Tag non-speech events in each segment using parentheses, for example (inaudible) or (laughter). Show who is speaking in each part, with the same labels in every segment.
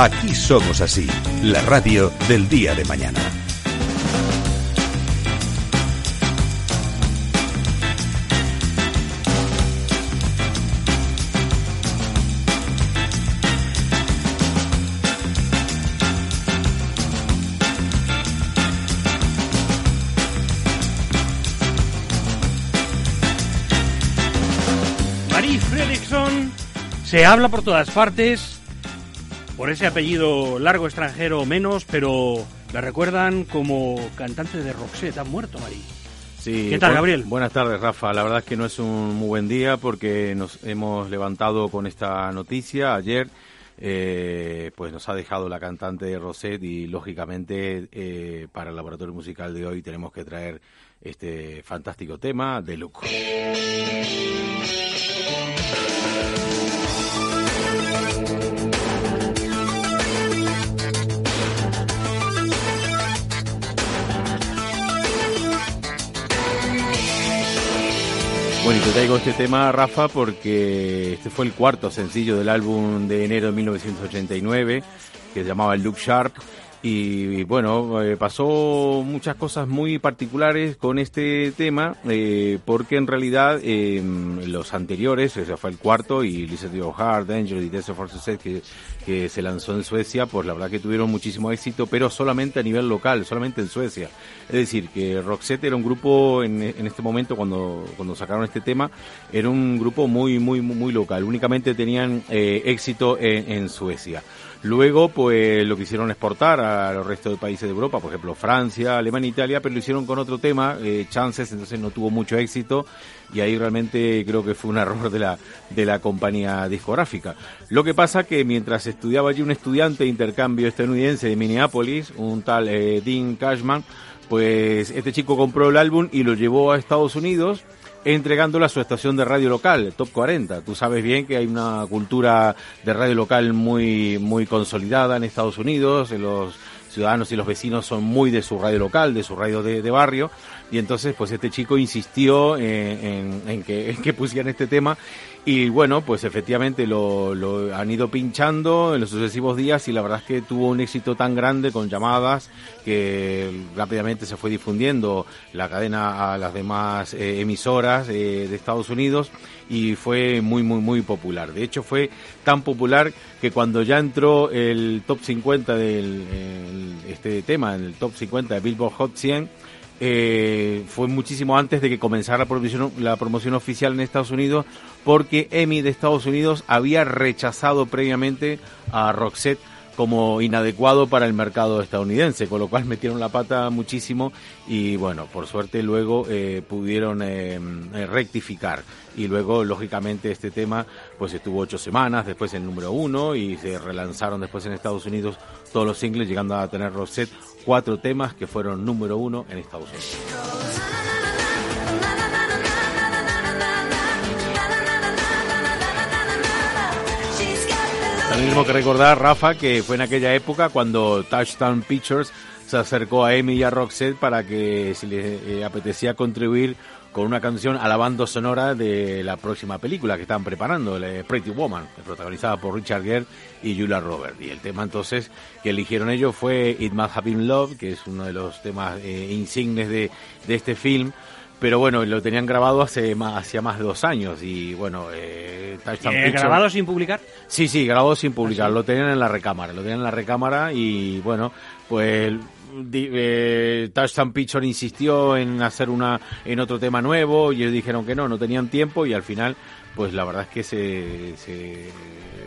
Speaker 1: Aquí somos así, la radio del día de mañana.
Speaker 2: Se habla por todas partes por ese apellido largo extranjero menos, pero la recuerdan como cantante de Roxette. Ha muerto, Marie.
Speaker 3: Sí,
Speaker 2: ¿Qué tal, Gabriel?
Speaker 3: Buenas tardes, Rafa. La verdad es que no es un muy buen día porque nos hemos levantado con esta noticia ayer. eh, pues nos ha dejado la cantante de Rosette y lógicamente eh, para el laboratorio musical de hoy tenemos que traer este fantástico tema de Look. Bueno, y te traigo este tema, Rafa, porque este fue el cuarto sencillo del álbum de enero de 1989, que se llamaba Look Sharp. Y bueno, eh, pasó muchas cosas muy particulares con este tema, eh, porque en realidad eh, los anteriores, ese fue el cuarto, y Your Heart, Danger y Desert for Success, que, que se lanzó en Suecia, pues la verdad que tuvieron muchísimo éxito, pero solamente a nivel local, solamente en Suecia. Es decir, que Roxette era un grupo en, en este momento, cuando, cuando sacaron este tema, era un grupo muy, muy, muy, local. Únicamente tenían eh, éxito en Suecia. Luego, pues lo quisieron exportar a los restos de países de Europa, por ejemplo Francia, Alemania, Italia, pero lo hicieron con otro tema, eh, Chances, entonces no tuvo mucho éxito y ahí realmente creo que fue un (laughs) error de la, de la compañía discográfica. Lo que pasa que mientras estudiaba allí un estudiante de intercambio estadounidense de Minneapolis, un tal eh, Dean Cashman, pues este chico compró el álbum y lo llevó a Estados Unidos entregándolo a su estación de radio local, Top 40. Tú sabes bien que hay una cultura de radio local muy, muy consolidada en Estados Unidos, los ciudadanos y los vecinos son muy de su radio local, de su radio de, de barrio, y entonces pues este chico insistió en, en- que, en que pusieran este tema y bueno, pues efectivamente lo, han ido pinchando en los sucesivos días y la verdad es que tuvo un éxito tan grande con llamadas que rápidamente se fue difundiendo la cadena a las demás eh, emisoras eh, de Estados Unidos y fue muy, muy, muy popular. De hecho, fue tan popular que cuando ya entró el top 50 del el- este tema, el top 50 de Billboard Hot 100, eh, fue muchísimo antes de que comenzara la promoción, la promoción oficial en Estados Unidos, porque EMI de Estados Unidos había rechazado previamente a Roxette como inadecuado para el mercado estadounidense, con lo cual metieron la pata muchísimo y bueno, por suerte luego eh, pudieron eh, eh, rectificar y luego lógicamente este tema pues estuvo ocho semanas después en número uno y se relanzaron después en Estados Unidos todos los singles llegando a tener Roxette cuatro temas que fueron número uno en Estados Unidos. Tenemos que recordar, Rafa, que fue en aquella época cuando Touchdown Pictures se acercó a Amy y a Roxette para que si le eh, apetecía contribuir con una canción a la banda sonora de la próxima película que estaban preparando, Pretty Woman, protagonizada por Richard Gere y Julia Roberts. Y el tema entonces que eligieron ellos fue It Must Have Been Love, que es uno de los temas eh, insignes de este film. Pero bueno, lo tenían grabado hace más, hacía más de dos años y bueno, eh,
Speaker 2: Eh, ¿Grabado sin publicar?
Speaker 3: Sí, sí, grabado sin publicar. Lo tenían en la recámara, lo tenían en la recámara y bueno, pues eh, Touchdown Picture insistió en hacer una en otro tema nuevo y ellos dijeron que no, no tenían tiempo y al final, pues la verdad es que se, se-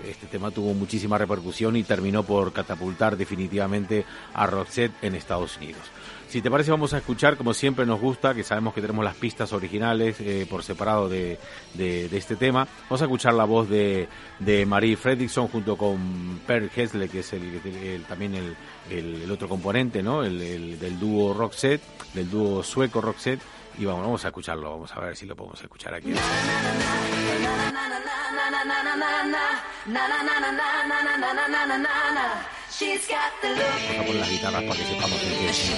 Speaker 3: este tema tuvo muchísima repercusión y terminó por catapultar definitivamente a Roxette en Estados Unidos. Si te parece, vamos a escuchar, como siempre nos gusta, que sabemos que tenemos las pistas originales eh, por separado de, de- de este tema. Vamos a escuchar la voz de, de Marie Fredriksson junto con Per Hesle, que es el, también el, el- otro componente ¿no? El- del dúo Roxette, del dúo sueco Roxette. Y vamos, vamos a escucharlo, vamos a ver si lo podemos escuchar aquí. Vamos a poner las guitarras para que sepamos en qué es.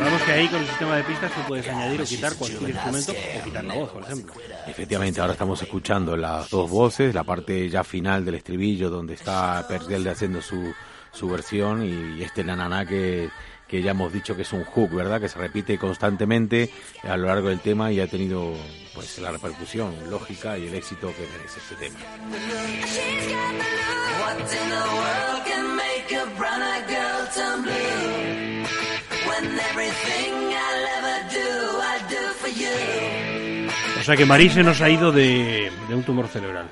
Speaker 2: Vamos que ahí con el sistema de pistas tú puedes añadir o quitar cualquier instrumento o quitar la voz, por ejemplo.
Speaker 3: Efectivamente, ahora estamos escuchando las dos voces, la parte ya final del estribillo donde está Perdiel haciendo su, su versión y este nananá que que ya hemos dicho que es un hook, ¿verdad? Que se repite constantemente a lo largo del tema y ha tenido pues la repercusión lógica y el éxito que merece este tema.
Speaker 2: O sea que Marí nos ha ido de, de un tumor cerebral.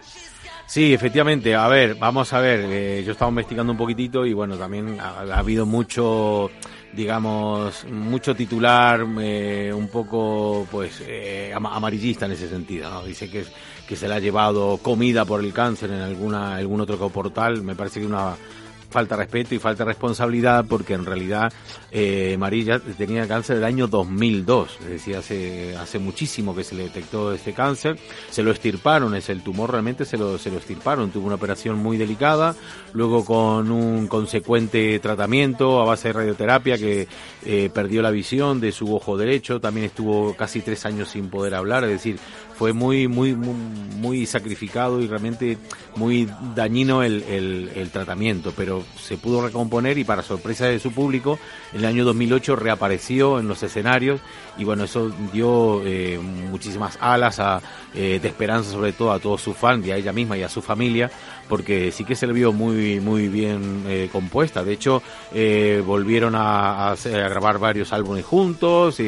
Speaker 3: Sí, efectivamente. A ver, vamos a ver. Eh, yo estaba investigando un poquitito y bueno, también ha, ha habido mucho digamos, mucho titular, eh, un poco, pues, eh, amarillista en ese sentido, ¿no? Dice que, que se le ha llevado comida por el cáncer en alguna, algún otro portal. Me parece que una falta respeto y falta responsabilidad porque en realidad eh, Marilla tenía cáncer del año 2002, es decir, hace, hace muchísimo que se le detectó este cáncer, se lo estirparon, es el tumor realmente se lo, se lo estirparon, tuvo una operación muy delicada, luego con un consecuente tratamiento a base de radioterapia que eh, perdió la visión de su ojo derecho, también estuvo casi tres años sin poder hablar, es decir, fue muy, muy, muy, sacrificado y realmente muy dañino el, el, tratamiento, pero se pudo recomponer y para sorpresa de su público, en el año 2008 reapareció en los escenarios y bueno, eso dio eh, muchísimas alas eh, de esperanza sobre todo a todos sus fans y a ella misma y a su familia, porque sí que se le vio muy, muy bien eh, compuesta. De hecho, volvieron a, grabar varios álbumes juntos,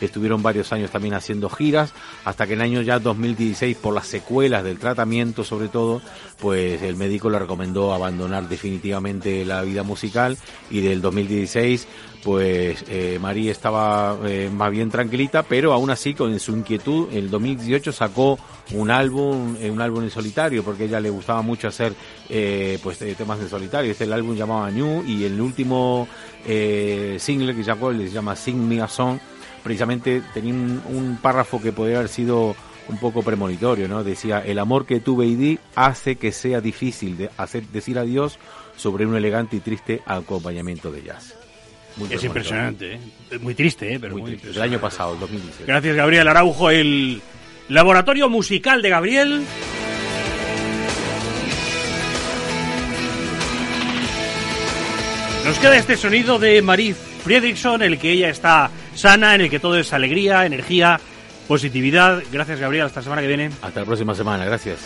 Speaker 3: estuvieron varios años también haciendo giras, hasta que en el año ya 2016, por las secuelas del tratamiento sobre todo, pues el médico le recomendó abandonar definitivamente la vida musical y del 2016 pues eh, María estaba eh, más bien tranquilita, pero aún así con su inquietud, el 2018 sacó un álbum, eh, un álbum en solitario, porque ella le gustaba mucho hacer eh, pues temas en solitario. Este el álbum llamaba New y el último single que sacó le llama Sing Me a Song, precisamente tenía un, un párrafo que podría haber sido un poco premonitorio, ¿no? Decía, el amor que tuve y di hace que sea difícil de hacer, decir adiós sobre un elegante y triste acompañamiento de jazz.
Speaker 2: es impresionante, ¿eh? muy triste, ¿eh? pero muy, triste.
Speaker 3: El año pasado, el 2016.
Speaker 2: Gracias, Gabriel Araujo, el laboratorio musical de Gabriel. Nos queda este sonido de Marie Friedrichson, en el que ella está sana, en el que todo es alegría, energía positividad. Gracias, Gabriel. Hasta la semana que viene.
Speaker 3: Hasta la próxima semana. Gracias.